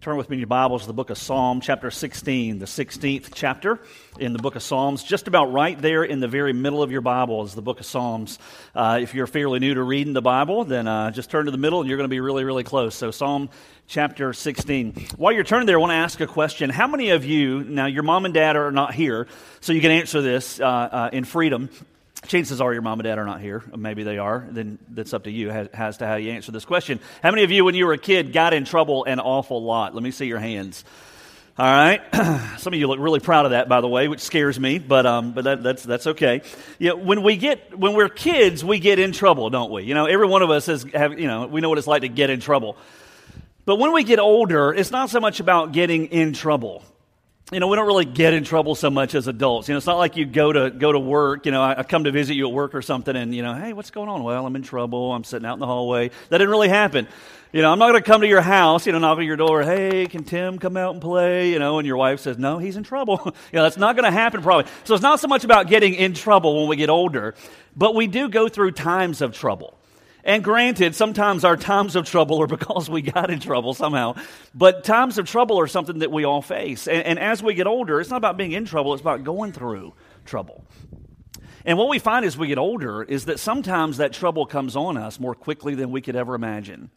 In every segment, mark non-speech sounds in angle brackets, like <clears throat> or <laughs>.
Turn with me in your Bibles to the book of Psalm, chapter 16, the 16th chapter in the book of Psalms. Just about right there in the very middle of your Bible is the book of Psalms. Uh, if you're fairly new to reading the Bible, then uh, just turn to the middle and you're going to be really, really close. So, Psalm chapter 16. While you're turning there, I want to ask a question. How many of you, now your mom and dad are not here, so you can answer this uh, uh in freedom chances are your mom and dad are not here. Maybe they are. Then that's up to you as to how you answer this question. How many of you, when you were a kid, got in trouble an awful lot? Let me see your hands. All right. <clears throat> Some of you look really proud of that, by the way, which scares me, but, um, but that, that's, that's okay. You know, when we get, when we're kids, we get in trouble, don't we? You know, every one of us has, have, you know, we know what it's like to get in trouble. But when we get older, it's not so much about getting in trouble you know, we don't really get in trouble so much as adults. You know, it's not like you go to go to work. You know, I, I, come to visit you at work or something, and you know, hey, what's going on? Well, I'm in trouble. I'm sitting out in the hallway. That didn't really happen. You know, I'm not going to come to your house. You know, knock on your door. Hey, can Tim come out and play? You know, and your wife says, no, he's in trouble. <laughs> you know, that's not going to happen probably. So it's not so much about getting in trouble when we get older, but we do go through times of trouble. And granted, sometimes our times of trouble are because we got in trouble somehow. But times of trouble are something that we all face. And, and, as we get older, it's not about being in trouble, it's about going through trouble. And what we find as we get older is that sometimes that trouble comes on us more quickly than we could ever imagine.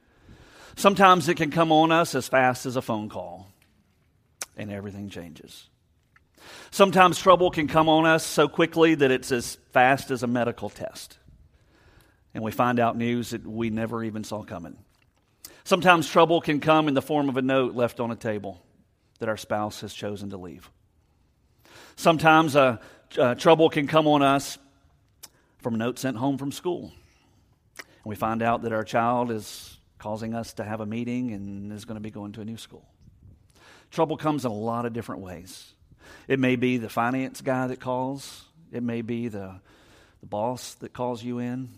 Sometimes it can come on us as fast as a phone call, and everything changes. Sometimes trouble can come on us so quickly that it's as fast as a medical test and we find out news that we never even saw coming. Sometimes trouble can come in the form of a note left on a table that our spouse has chosen to leave. Sometimes uh, uh, trouble can come on us from a note sent home from school. And we find out that our child is causing us to have a meeting and is going to be going to a new school. Trouble comes in a lot of different ways. It may be the finance guy that calls, it may be the, the boss that calls you in,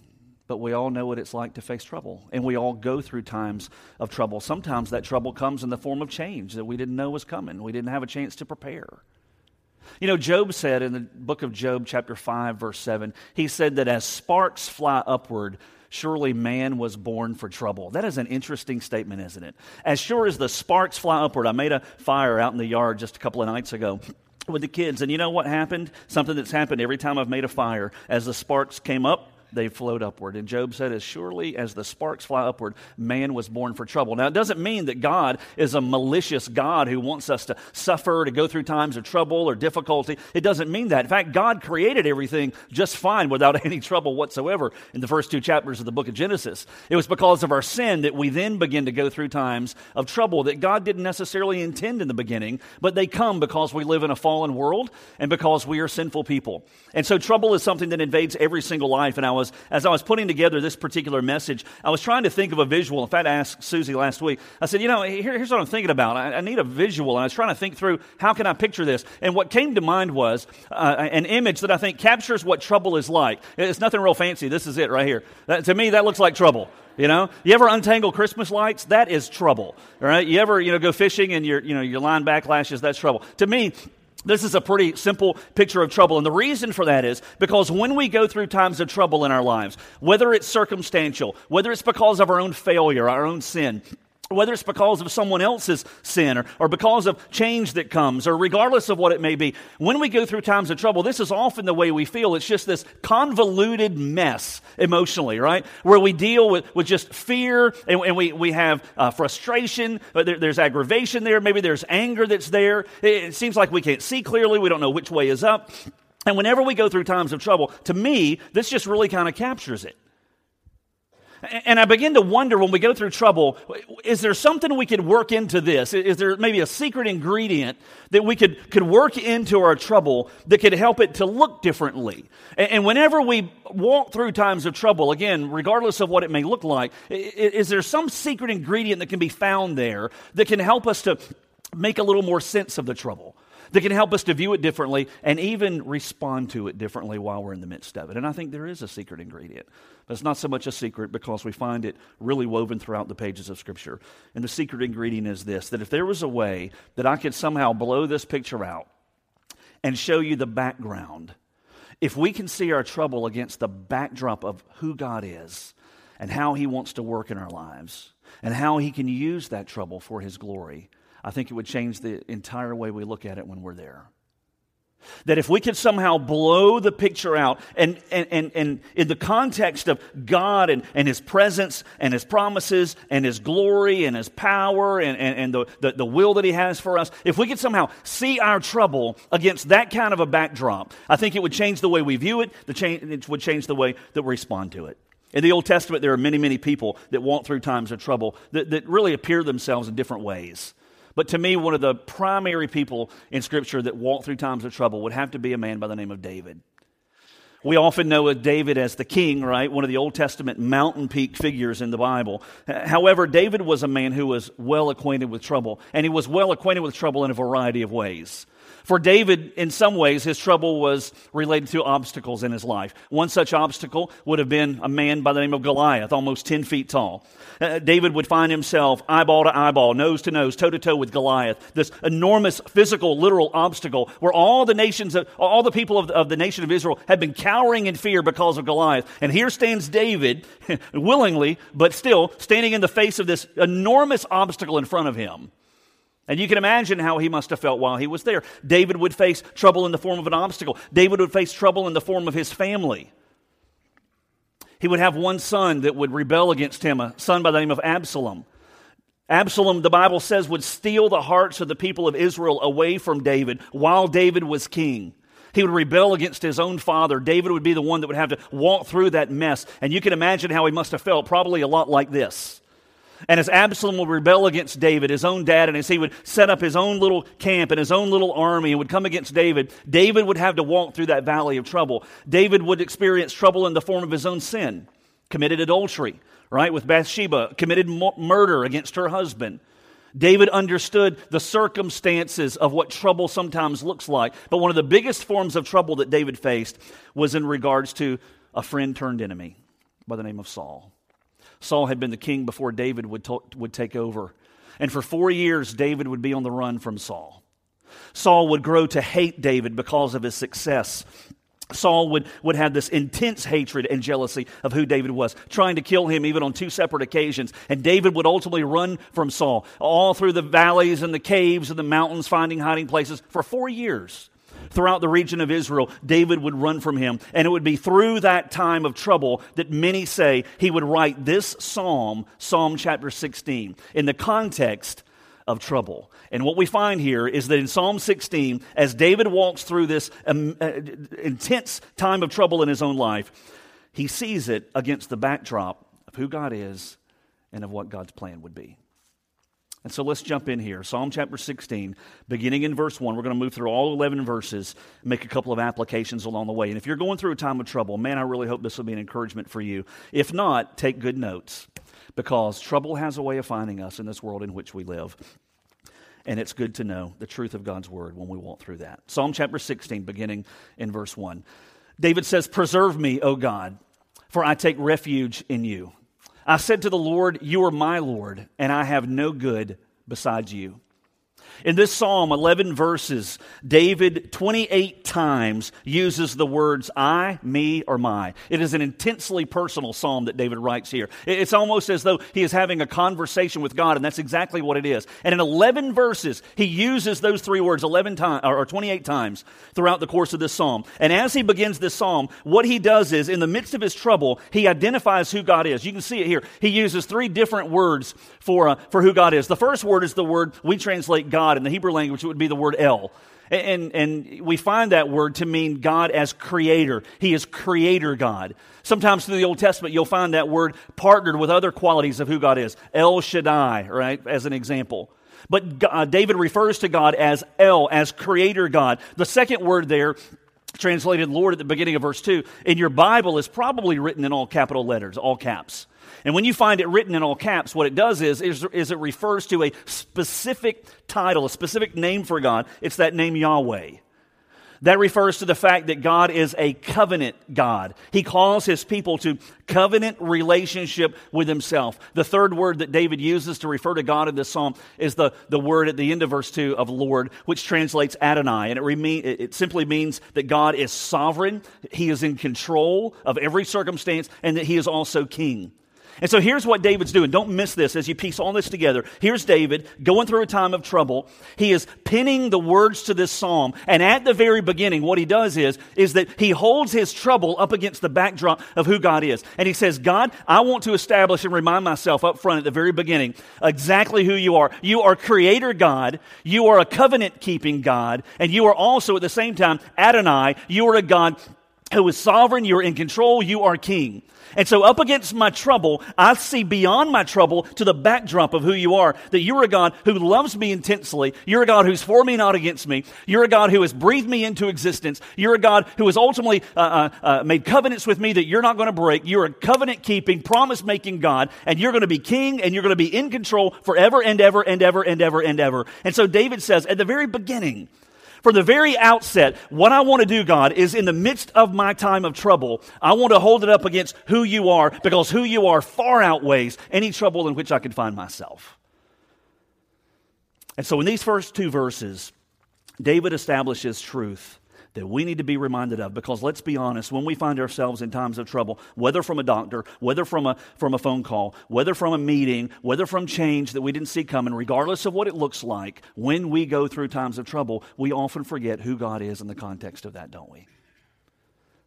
but we all know what it's like to face trouble. And we all go through times of trouble. Sometimes that trouble comes in the form of change that we didn't know was coming, we didn't have a chance to prepare. You know, Job said in the book of Job, chapter 5, verse 7, he said that as sparks fly upward, surely man was born for trouble. That is an interesting statement, isn't it? As sure as the sparks fly upward, I made a fire out in the yard just a couple of nights ago with the kids. And you know what happened? Something that's happened every time I've made a fire. As the sparks came up, they float upward. And Job said, As surely as the sparks fly upward, man was born for trouble. Now, it doesn't mean that God is a malicious God who wants us to suffer, to go through times of trouble or difficulty. It doesn't mean that. In fact, God created everything just fine without <laughs> any trouble whatsoever in the first two chapters of the book of Genesis. It was because of our sin that we then begin to go through times of trouble that God didn't necessarily intend in the beginning, but they come because we live in a fallen world and because we are sinful people. And so trouble is something that invades every single life. And I was was, as I was putting together this particular message, I was trying to think of a visual. In fact, I asked Susie last week, I said, you know, here, here's what I'm thinking about. I, I, need a visual. And I was trying to think through how can I picture this. And what came to mind was uh, an image that I think captures what trouble is like. It's nothing real fancy. This is it right here. That, to me, that looks like trouble. You know, you ever untangle Christmas lights? That is trouble. All right. You ever, you know, go fishing and your, you know, your line backlashes? That's trouble. To me, this is a pretty simple picture of trouble. And the reason for that is because when we go through times of trouble in our lives, whether it's circumstantial, whether it's because of our own failure, our own sin, whether it's because of someone else's sin or, or because of change that comes, or regardless of what it may be, when we go through times of trouble, this is often the way we feel. It's just this convoluted mess emotionally, right? Where we deal with, with just fear and, and we, we have uh, frustration, there, there's aggravation there, maybe there's anger that's there. It, it seems like we can't see clearly, we don't know which way is up. And whenever we go through times of trouble, to me, this just really kind of captures it. And I begin to wonder when we go through trouble, is there something we could work into this? Is there maybe a secret ingredient that we could, could work into our trouble that could help it to look differently? And whenever we walk through times of trouble, again, regardless of what it may look like, is there some secret ingredient that can be found there that can help us to make a little more sense of the trouble? That can help us to view it differently and even respond to it differently while we're in the midst of it. And I think there is a secret ingredient. But it's not so much a secret because we find it really woven throughout the pages of Scripture. And the secret ingredient is this that if there was a way that I could somehow blow this picture out and show you the background, if we can see our trouble against the backdrop of who God is and how He wants to work in our lives and how He can use that trouble for His glory, I think it would change the entire way we look at it when we're there. That if we could somehow blow the picture out and, and, and, and in the context of God and, and His presence and His promises and His glory and His power and, and, and the, the, the will that He has for us, if we could somehow see our trouble against that kind of a backdrop, I think it would change the way we view it, the change, it would change the way that we respond to it. In the Old Testament, there are many, many people that walk through times of trouble that, that really appear themselves in different ways. But to me, one of the primary people in Scripture that walked through times of trouble would have to be a man by the name of David. We often know David as the king, right? One of the Old Testament mountain peak figures in the Bible. However, David was a man who was well acquainted with trouble, and he was well acquainted with trouble in a variety of ways. For David, in some ways, his trouble was related to obstacles in his life. One such obstacle would have been a man by the name of Goliath, almost 10 feet tall. Uh, David would find himself eyeball to eyeball, nose to nose, toe to toe with Goliath, this enormous physical, literal obstacle where all the nations, of, all the people of the, of the nation of Israel had been cowering in fear because of Goliath. And here stands David, <laughs> willingly, but still standing in the face of this enormous obstacle in front of him. And you can imagine how he must have felt while he was there. David would face trouble in the form of an obstacle. David would face trouble in the form of his family. He would have one son that would rebel against him, a son by the name of Absalom. Absalom, the Bible says, would steal the hearts of the people of Israel away from David while David was king. He would rebel against his own father. David would be the one that would have to walk through that mess. And you can imagine how he must have felt, probably a lot like this. And as Absalom would rebel against David, his own dad, and as he would set up his own little camp and his own little army and would come against David, David would have to walk through that valley of trouble. David would experience trouble in the form of his own sin, committed adultery, right, with Bathsheba, committed murder against her husband. David understood the circumstances of what trouble sometimes looks like. But one of the biggest forms of trouble that David faced was in regards to a friend turned enemy by the name of Saul. Saul had been the king before David would, would take over. And for four years, David would be on the run from Saul. Saul would grow to hate David because of his success. Saul would, would have this intense hatred and jealousy of who David was, trying to kill him even on two separate occasions. And David would ultimately run from Saul all through the valleys and the caves and the mountains, finding hiding places for four years throughout the region of Israel, David would run from him. And it would be through that time of trouble that many say he would write this psalm, Psalm chapter 16, in the context of trouble. And what we find here is that in Psalm 16, as David walks through this um, uh, intense time of trouble in his own life, he sees it against the backdrop of who God is and of what God's plan would be. And so let's jump in here. Psalm chapter 16, beginning in verse 1. We're going to move through all 11 verses, make a couple of applications along the way. And if you're going through a time of trouble, man, I really hope this will be an encouragement for you. If not, take good notes because trouble has a way of finding us in this world in which we live. And it's good to know the truth of God's word when we walk through that. Psalm chapter 16, beginning in verse 1. David says, Preserve me, O God, for I take refuge in you. I said to the Lord, You are my Lord, and I have no good besides you. In this psalm, 11 verses, David 28 times uses the words I, me, or my. It is an intensely personal psalm that David writes here. It's almost as though he is having a conversation with God, and that's exactly what it is. And in 11 verses, he uses those three words 11 times, or 28 times throughout the course of this psalm. And as he begins this psalm, what he does is, in the midst of his trouble, he identifies who God is. You can see it here. He uses three different words for, uh, for who God is. The first word is the word we translate God God. In the Hebrew language, it would be the word El. And, and we find that word to mean God as creator. He is creator God. Sometimes through the Old Testament, you'll find that word partnered with other qualities of who God is. El Shaddai, right, as an example. But uh, David refers to God as El, as creator God. The second word there, translated Lord at the beginning of verse 2, in your Bible is probably written in all capital letters, all caps. And when you find it written in all caps, what it does is, is, is, it refers to a specific title, a specific name for God. It's that name Yahweh. That refers to the fact that God is a covenant God. He calls his people to covenant relationship with himself. The third word that David uses to refer to God in this psalm is the, the word at the end of verse 2 of Lord, which translates Adonai. And it, reme- it simply means that God is sovereign, he is in control of every circumstance, and that he is also king. And so here's what David's doing. Don't miss this as you piece all this together. Here's David going through a time of trouble. He is pinning the words to this psalm. And at the very beginning, what he does is, is that he holds his trouble up against the backdrop of who God is. And he says, God, I want to establish and remind myself up front at the very beginning exactly who you are. You are creator God. You are a covenant keeping God. And you are also at the same time Adonai. You are a God who is sovereign. You are in control. You are king. And so, up against my trouble, I see beyond my trouble to the backdrop of who you are. That you're a God who loves me intensely. You're a God who's for me, not against me. You're a God who has breathed me into existence. You're a God who has ultimately uh, uh, uh, made covenants with me that you're not going to break. You're a covenant keeping, promise making God, and you're going to be king and you're going to be in control forever and ever and ever and ever and ever. And so, David says at the very beginning, from the very outset, what I want to do, God, is in the midst of my time of trouble, I want to hold it up against who you are because who you are far outweighs any trouble in which I could find myself. And so in these first two verses, David establishes truth that we need to be reminded of because let's be honest when we find ourselves in times of trouble whether from a doctor whether from a from a phone call whether from a meeting whether from change that we didn't see coming regardless of what it looks like when we go through times of trouble we often forget who God is in the context of that don't we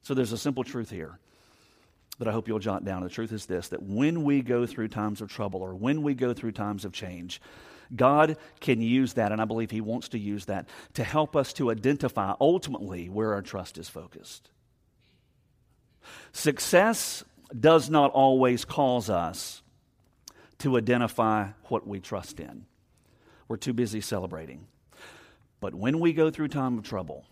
so there's a simple truth here that I hope you'll jot down. The truth is this that when we go through times of trouble or when we go through times of change, God can use that, and I believe He wants to use that to help us to identify ultimately where our trust is focused. Success does not always cause us to identify what we trust in. We're too busy celebrating. But when we go through time of trouble,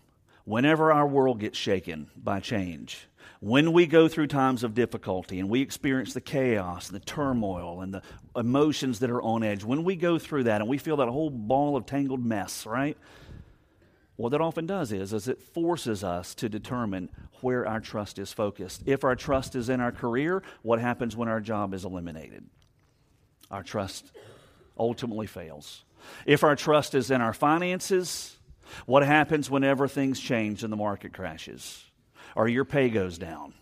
whenever our world gets shaken by change, when we go through times of difficulty and we experience the chaos, the turmoil, and the emotions that are on edge, when we go through that and we feel that whole ball of tangled mess, right? What that often does is, is it forces us to determine where our trust is focused. If our trust is in our career, what happens when our job is eliminated? Our trust ultimately fails. If our trust is in our finances, what happens whenever things change and the market crashes? Or your pay goes down,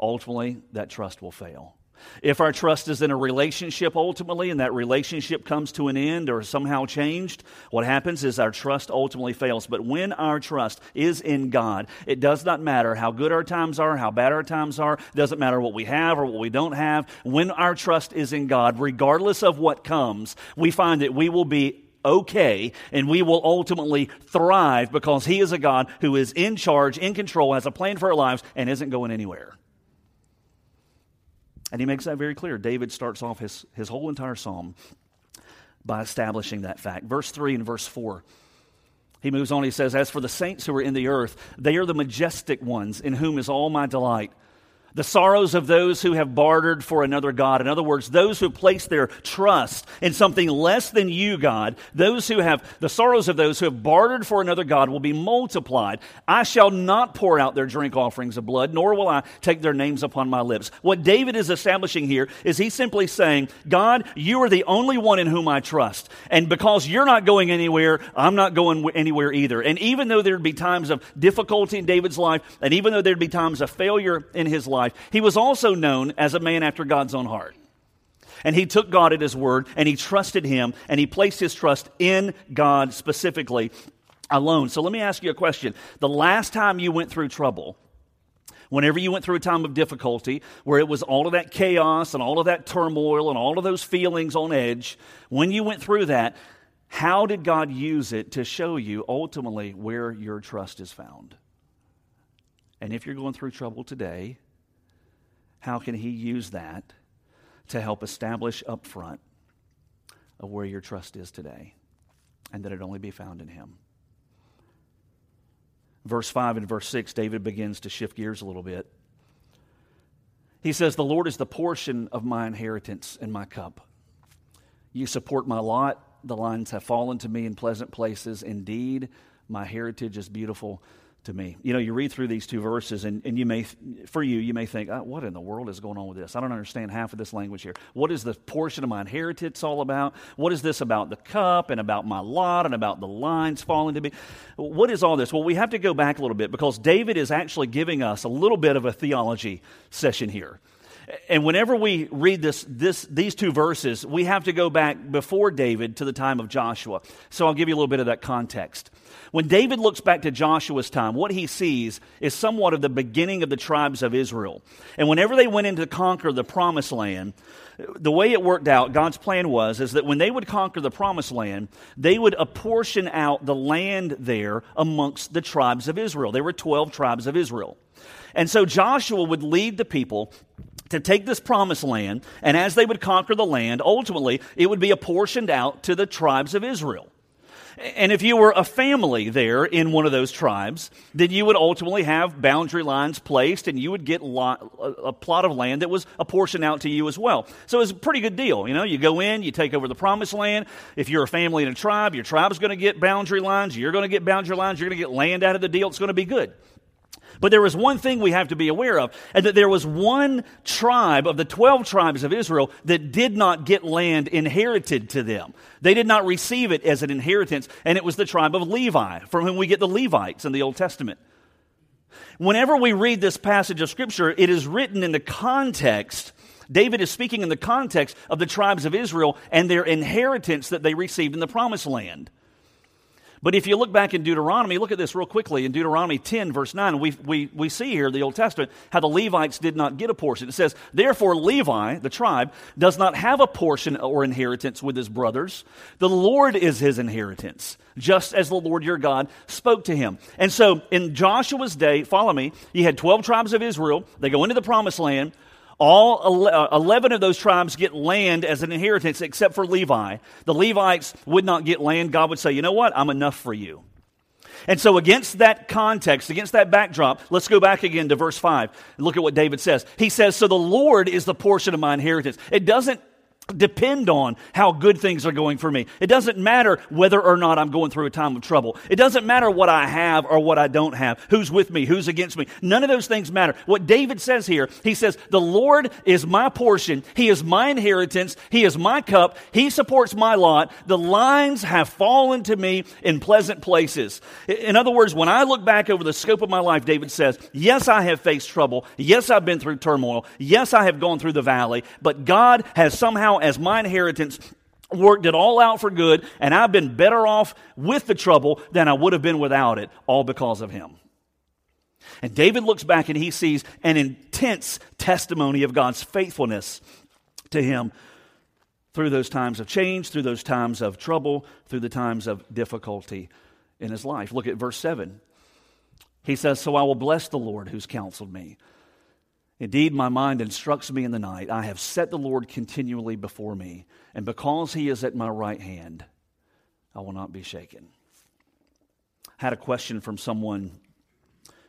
ultimately that trust will fail. If our trust is in a relationship ultimately and that relationship comes to an end or somehow changed, what happens is our trust ultimately fails. But when our trust is in God, it does not matter how good our times are, how bad our times are, it doesn't matter what we have or what we don't have. When our trust is in God, regardless of what comes, we find that we will be okay, and we will ultimately thrive because He is a God who is in charge, in control, has a plan for our lives, and isn't going anywhere. And he makes that very clear. David starts off his, his whole entire psalm by establishing that fact. Verse 3 and verse 4. He moves on, he says, As for the saints who are in the earth, they are the majestic ones, in whom is all my delight the sorrows of those who have bartered for another God. In other words, those who place their trust in something less than you, God, those who have, the sorrows of those who have bartered for another God will be multiplied. I shall not pour out their drink offerings of blood, nor will I take their names upon my lips. What David is establishing here is he's simply saying, God, you are the only one in whom I trust. And because you're not going anywhere, I'm not going anywhere either. And even though there'd be times of difficulty in David's life, and even though there'd be times of failure in his life, life, he was also known as a man after God's own heart. And he took God at his word and he trusted him and he placed his trust in God specifically alone. So let me ask you a question. The last time you went through trouble, whenever you went through a time of difficulty where it was all of that chaos and all of that turmoil and all of those feelings on edge, when you went through that, how did God use it to show you ultimately where your trust is found? And if you're going through trouble today, how can He use that to help establish up front of where your trust is today and that it only be found in Him? Verse 5 and verse 6, David begins to shift gears a little bit. He says, The Lord is the portion of my inheritance and my cup. You support my lot. The lines have fallen to me in pleasant places. Indeed, my heritage is beautiful to me. You know, you read through these two verses, and, and you may, for you, you may think, oh, what in the world is going on with this? I don't understand half of this language here. What is the portion of my inheritance all about? What is this about the cup and about my lot and about the lines falling to me? What is all this? Well, we have to go back a little bit because David is actually giving us a little bit of a theology session here. And whenever we read this, this, these two verses, we have to go back before David to the time of Joshua. So I'll give you a little bit of that context. When David looks back to Joshua's time, what he sees is somewhat of the beginning of the tribes of Israel. And whenever they went in to conquer the promised land, the way it worked out, God's plan was, is that when they would conquer the promised land, they would apportion out the land there amongst the tribes of Israel. There were 12 tribes of Israel. And so Joshua would lead the people to take this promised land, and as they would conquer the land, ultimately it would be apportioned out to the tribes of Israel. And if you were a family there in one of those tribes, then you would ultimately have boundary lines placed and you would get a plot of land that was apportioned out to you as well. So it was a pretty good deal. You know, you go in, you take over the promised land. If you're a family in a tribe, your tribe's going to get boundary lines. You're going to get boundary lines. You're going to get land out of the deal. It's going to be good. But there was one thing we have to be aware of, and that there was one tribe of the 12 tribes of Israel that did not get land inherited to them. They did not receive it as an inheritance, and it was the tribe of Levi, from whom we get the Levites in the Old Testament. Whenever we read this passage of Scripture, it is written in the context. David is speaking in the context of the tribes of Israel and their inheritance that they received in the promised land. But if you look back in Deuteronomy, look at this real quickly. In Deuteronomy 10, verse 9, we, we, we see here the Old Testament how the Levites did not get a portion. It says, Therefore, Levi, the tribe, does not have a portion or inheritance with his brothers. The Lord is his inheritance, just as the Lord your God spoke to him. And so in Joshua's day, follow me, you had 12 tribes of Israel. They go into the promised land. All uh, 11 of those tribes get land as an inheritance except for Levi. The Levites would not get land. God would say, you know what? I'm enough for you. And so, against that context, against that backdrop, let's go back again to verse 5 and look at what David says. He says, So the Lord is the portion of my inheritance. It doesn't depend on how good things are going for me. It doesn't matter whether or not I'm going through a time of trouble. It doesn't matter what I have or what I don't have, who's with me, who's against me. None of those things matter. What David says here, he says, The Lord is my portion. He is my inheritance. He is my cup. He supports my lot. The lines have fallen to me in pleasant places. In other words, when I look back over the scope of my life, David says, Yes, I have faced trouble. Yes, I've been through turmoil. Yes, I have gone through the valley, but God has somehow as my inheritance worked it all out for good, and I've been better off with the trouble than I would have been without it, all because of him. And David looks back and he sees an intense testimony of God's faithfulness to him through those times of change, through those times of trouble, through the times of difficulty in his life. Look at verse 7. He says, So I will bless the Lord who's counseled me. Indeed, my mind instructs me in the night. I have set the Lord continually before me, and because he is at my right hand, I will not be shaken. I had a question from someone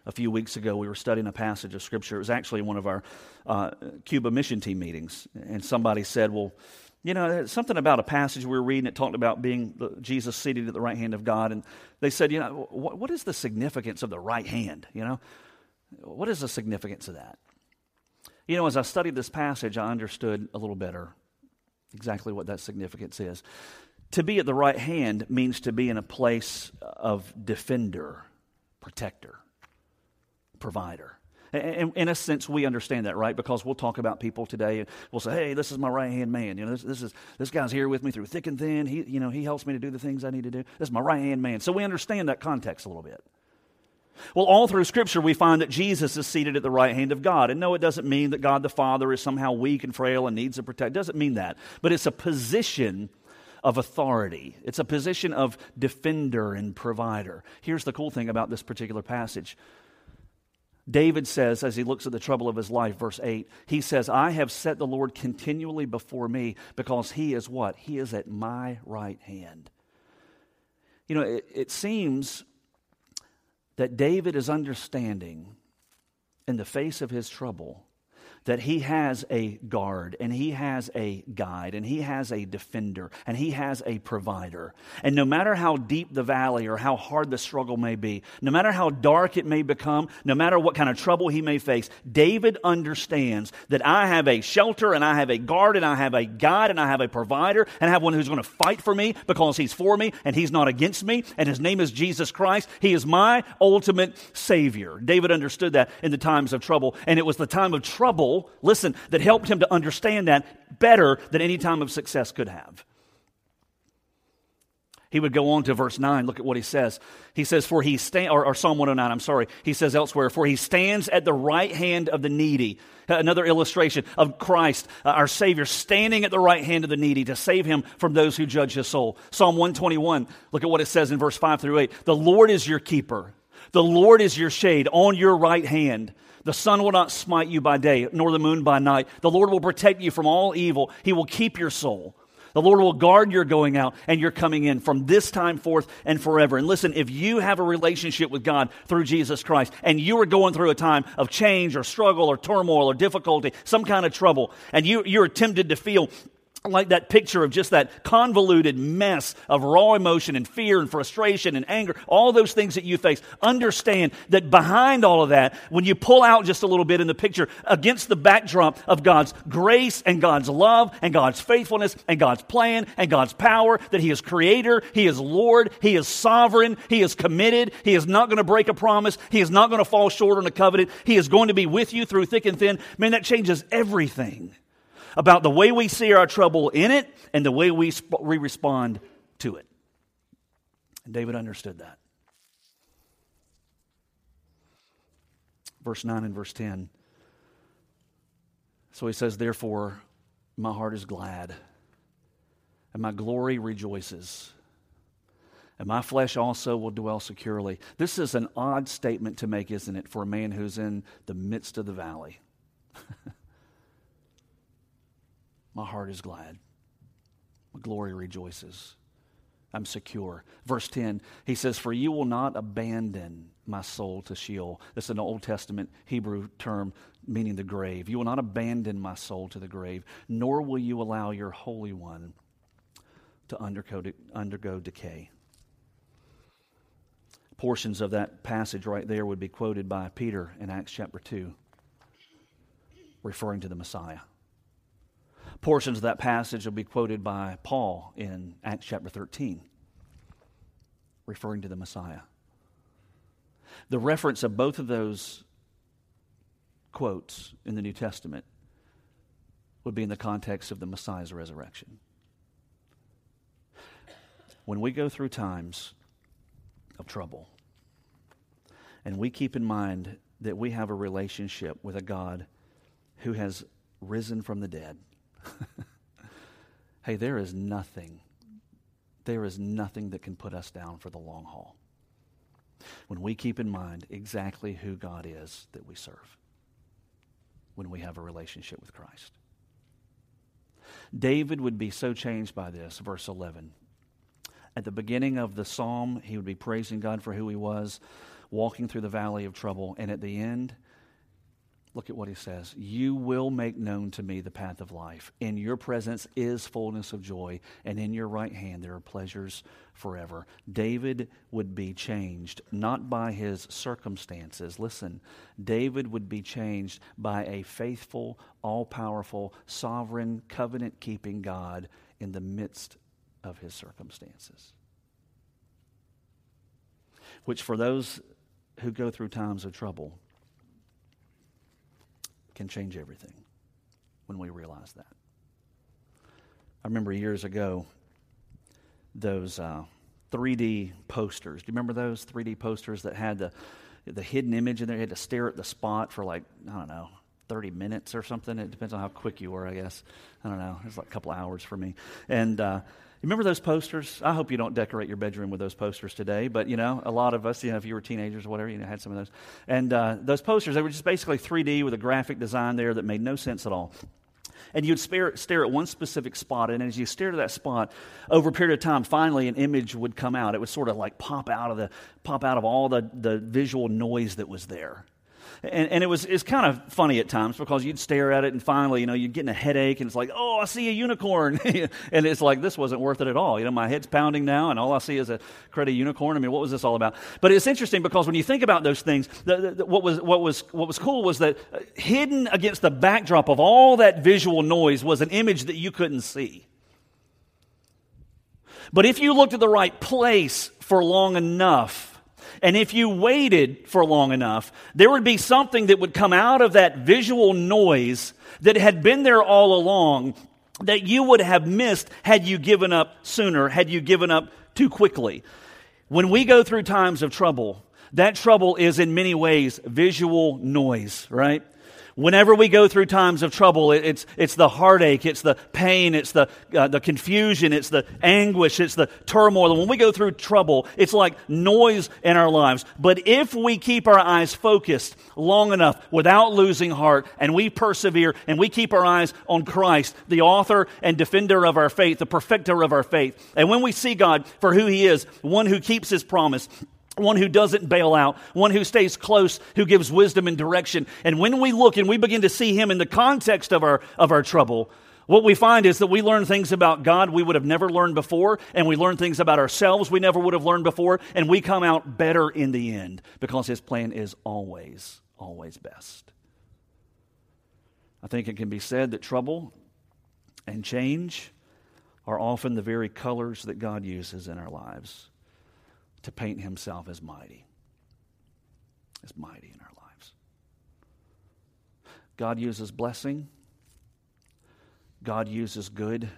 a few weeks ago. We were studying a passage of Scripture. It was actually one of our uh, Cuba mission team meetings. And somebody said, Well, you know, something about a passage we were reading, it talked about being Jesus seated at the right hand of God. And they said, You know, what is the significance of the right hand? You know, what is the significance of that? You know, as I studied this passage, I understood a little better exactly what that significance is. To be at the right hand means to be in a place of defender, protector, provider. And in a sense, we understand that, right? Because we'll talk about people today. And we'll say, "Hey, this is my right hand man. You know, this, this is this guy's here with me through thick and thin. He, you know, he helps me to do the things I need to do. This is my right hand man." So we understand that context a little bit. Well, all through Scripture, we find that Jesus is seated at the right hand of God. And no, it doesn't mean that God the Father is somehow weak and frail and needs to protect. It doesn't mean that. But it's a position of authority, it's a position of defender and provider. Here's the cool thing about this particular passage. David says, as he looks at the trouble of his life, verse 8, he says, I have set the Lord continually before me because he is what? He is at my right hand. You know, it, it seems that David is understanding in the face of his trouble that he has a guard and he has a guide and he has a defender and he has a provider. And no matter how deep the valley or how hard the struggle may be, no matter how dark it may become, no matter what kind of trouble he may face, David understands that I have a shelter and I have a guard and I have a guide and I have a provider and I have one who's going to fight for me because he's for me and he's not against me and his name is Jesus Christ. He is my ultimate Savior. David understood that in the times of trouble and it was the time of trouble listen, that helped him to understand that better than any time of success could have. He would go on to verse 9. Look at what he says. He says, For he stand, or, or, Psalm 109, I'm sorry. He says elsewhere, For he stands at the right hand of the needy. Another illustration of Christ, uh, our Savior, standing at the right hand of the needy to save him from those who judge his soul. Psalm 121, look at what it says in verse 5 through 8. The Lord is your keeper, the Lord is your shade on your right hand. The sun will not smite you by day, nor the moon by night. The Lord will protect you from all evil. He will keep your soul. The Lord will guard your going out and your coming in from this time forth and forever. And listen, if you have a relationship with God through Jesus Christ and you are going through a time of change or struggle or turmoil or difficulty, some kind of trouble, and you, you're tempted to feel like that picture of just that convoluted mess of raw emotion and fear and frustration and anger, all those things that you face. Understand that behind all of that, when you pull out just a little bit in the picture against the backdrop of God's grace and God's love and God's faithfulness and God's plan and God's power, that He is creator, He is Lord, He is sovereign, He is committed, He is not going to break a promise, He is not going to fall short on a covenant, He is going to be with you through thick and thin. Man, that changes everything about the way we see our trouble in it and the way we, sp- we respond to it. And David understood that. Verse 9 and verse 10. So he says, Therefore, my heart is glad, and my glory rejoices, and my flesh also will dwell securely. This is an odd statement to make, isn't it, for a man who's in the midst of the valley? <laughs> My heart is glad. My glory rejoices. I'm secure. Verse 10, he says, For you will not abandon my soul to Sheol. This is an Old Testament Hebrew term meaning the grave. You will not abandon my soul to the grave, nor will you allow your Holy One to undergo, undergo decay. Portions of that passage right there would be quoted by Peter in Acts chapter 2, referring to the Messiah. Portions of that passage will be quoted by Paul in Acts chapter 13, referring to the Messiah. The reference of both of those quotes in the New Testament would be in the context of the Messiah's resurrection. When we go through times of trouble, and we keep in mind that we have a relationship with a God who has risen from the dead <laughs> hey, there is nothing, there is nothing that can put us down for the long haul. When we keep in mind exactly who God is that we serve, when we have a relationship with Christ. David would be so changed by this, verse 11. At the beginning of the psalm, he would be praising God for who he was, walking through the valley of trouble, and at the end, Look at what he says. You will make known to me the path of life. In your presence is fullness of joy, and in your right hand there are pleasures forever. David would be changed not by his circumstances. Listen, David would be changed by a faithful, all powerful, sovereign, covenant keeping God in the midst of his circumstances. Which, for those who go through times of trouble, can change everything when we realize that. I remember years ago those uh, 3D posters. Do you remember those 3D posters that had the the hidden image in there? You had to stare at the spot for like I don't know 30 minutes or something. It depends on how quick you were, I guess. I don't know. It was like a couple hours for me. And uh, remember those posters? I hope you don't decorate your bedroom with those posters today, but you know, a lot of us, you know, if you were teenagers or whatever, you know, had some of those. And uh, those posters, they were just basically 3D with a graphic design there that made no sense at all. And you'd stare, stare at one specific spot, and as you stared at that spot, over a period of time, finally an image would come out. It would sort of like pop out of the pop out of all the, the visual noise that was there. And, and it was it's kind of funny at times because you'd stare at it and finally, you know, you're getting a headache and it's like, oh, I see a unicorn. <laughs> and it's like, this wasn't worth it at all. You know, my head's pounding now and all I see is a credit unicorn. I mean, what was this all about? But it's interesting because when you think about those things, the, the, what, was, what, was, what was cool was that uh, hidden against the backdrop of all that visual noise was an image that you couldn't see. But if you looked at the right place for long enough, And if you waited for long enough, there would be something that would come out of that visual noise that had been there all along that you would have missed had you given up sooner, had you given up too quickly. When we go through times of trouble, that trouble is in many ways visual noise, right? Whenever we go through times of trouble, it's, it's the heartache, it's the pain, it's the, uh, the confusion, it's the anguish, it's the turmoil. When we go through trouble, it's like noise in our lives. But if we keep our eyes focused long enough without losing heart, and we persevere and we keep our eyes on Christ, the author and defender of our faith, the perfecter of our faith, and when we see God for who He is, one who keeps His promise, one who doesn't bail out, one who stays close, who gives wisdom and direction. And when we look and we begin to see him in the context of our, of our trouble, what we find is that we learn things about God we would have never learned before, and we learn things about ourselves we never would have learned before, and we come out better in the end because his plan is always, always best. I think it can be said that trouble and change are often the very colors that God uses in our lives to paint himself as mighty, as mighty in our lives. God uses blessing, God uses good,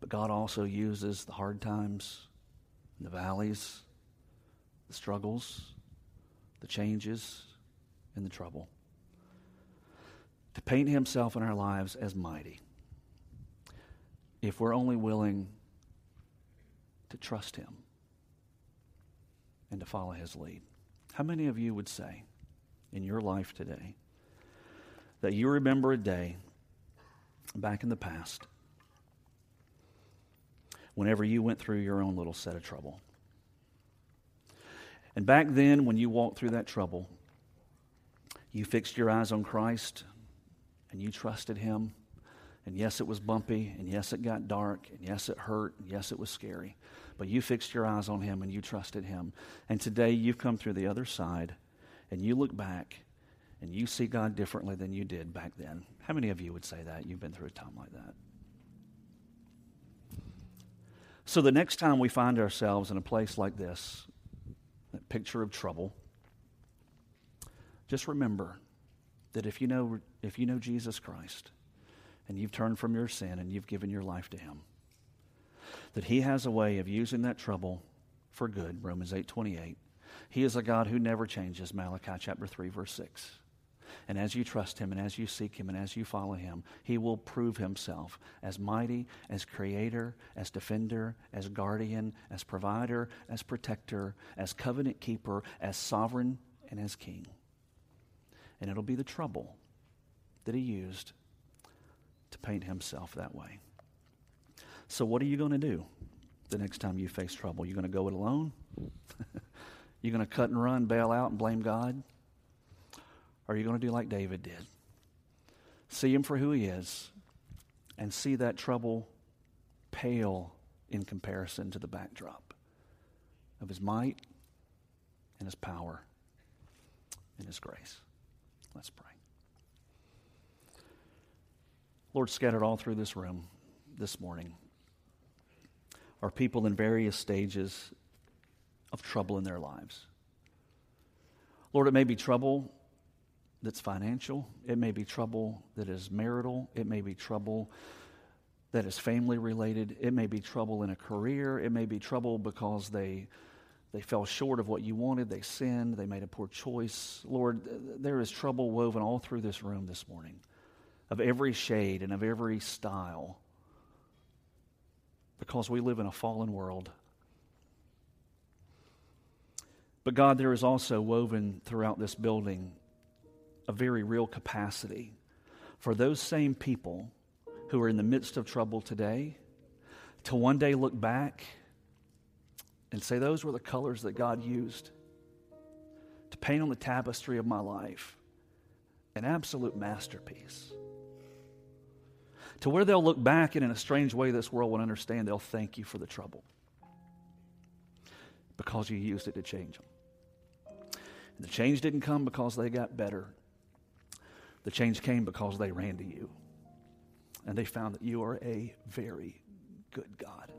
but God also uses the hard times, the valleys, the struggles, the changes, and the trouble. To paint himself in our lives as mighty. If we're only willing to trust him and to follow his lead. How many of you would say in your life today that you remember a day back in the past whenever you went through your own little set of trouble? And back then, when you walked through that trouble, you fixed your eyes on Christ and you trusted Him. And yes, it was bumpy, and yes, it got dark, and yes, it hurt, and yes, it was scary but you fixed your eyes on him and you trusted him. And today you've come through the other side and you look back and you see God differently than you did back then. How many of you would say that? You've been through a time like that. So the next time we find ourselves in a place like this, that picture of trouble, just remember that if you know if you know Jesus Christ and you've turned from your sin and you've given your life to him, that he has a way of using that trouble for good, Romans 8:28. He is a God who never changes, Malachi chapter 3 verse 6. And as you trust him and as you seek him and as you follow him, he will prove himself as mighty, as creator, as defender, as guardian, as provider, as protector, as covenant keeper, as sovereign, and as king. And it'll be the trouble that he used to paint himself that way. So, what are you going to do the next time you face trouble? You're going to go it alone? <laughs> You're going to cut and run, bail out, and blame God? Or are you going to do like David did? See him for who he is and see that trouble pale in comparison to the backdrop of his might and his power and his grace. Let's pray. Lord, scattered all through this room this morning are people in various stages of trouble in their lives. Lord, it may be trouble that's financial, it may be trouble that is marital, it may be trouble that is family related, it may be trouble in a career, it may be trouble because they they fell short of what you wanted, they sinned, they made a poor choice. Lord, there is trouble woven all through this room this morning of every shade and of every style because we live in a fallen world. But God, there is also woven throughout this building a very real capacity for those same people who are in the midst of trouble today to one day look back and say, Those were the colors that God used to paint on the tapestry of my life an absolute masterpiece to where they'll look back and in a strange way this world will understand they'll thank you for the trouble because you used it to change them. And the change didn't come because they got better. The change came because they ran to you. And they found that you are a very good God.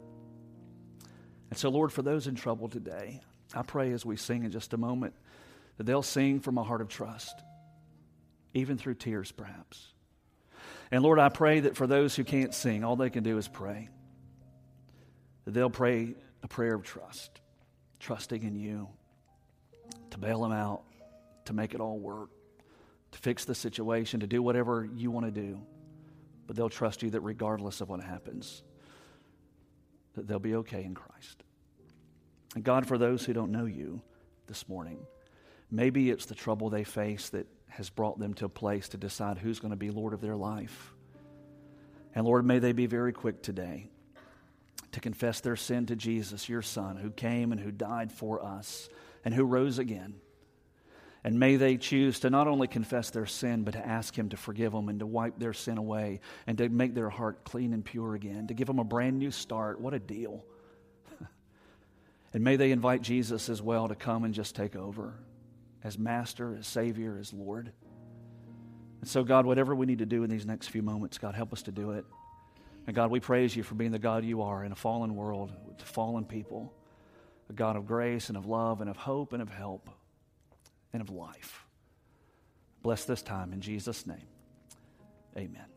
And so, Lord, for those in trouble today, I pray as we sing in just a moment that they'll sing from a heart of trust, even through tears, perhaps. And Lord, I pray that for those who can't sing, all they can do is pray. That they'll pray a prayer of trust, trusting in you to bail them out, to make it all work, to fix the situation, to do whatever you want to do. But they'll trust you that regardless of what happens, that they'll be okay in Christ. And God, for those who don't know you this morning, maybe it's the trouble they face that has brought them to a place to decide who's going to be Lord of their life. And Lord, may they be very quick today to confess their sin to Jesus, your Son, who came and who died for us and who rose again. And may they choose to not only confess their sin, but to ask Him to forgive them and to wipe their sin away and to make their heart clean and pure again, to give them a brand new start. What a deal. <laughs> and may they invite Jesus as well to come and just take over as Master, as Savior, as Lord. And so, God, whatever we need to do in these next few moments, God, help us to do it. And God, we praise you for being the God you are in a fallen world, with fallen people, a God of grace and of love and of hope and of help and of life. Bless this time in Jesus' name. Amen.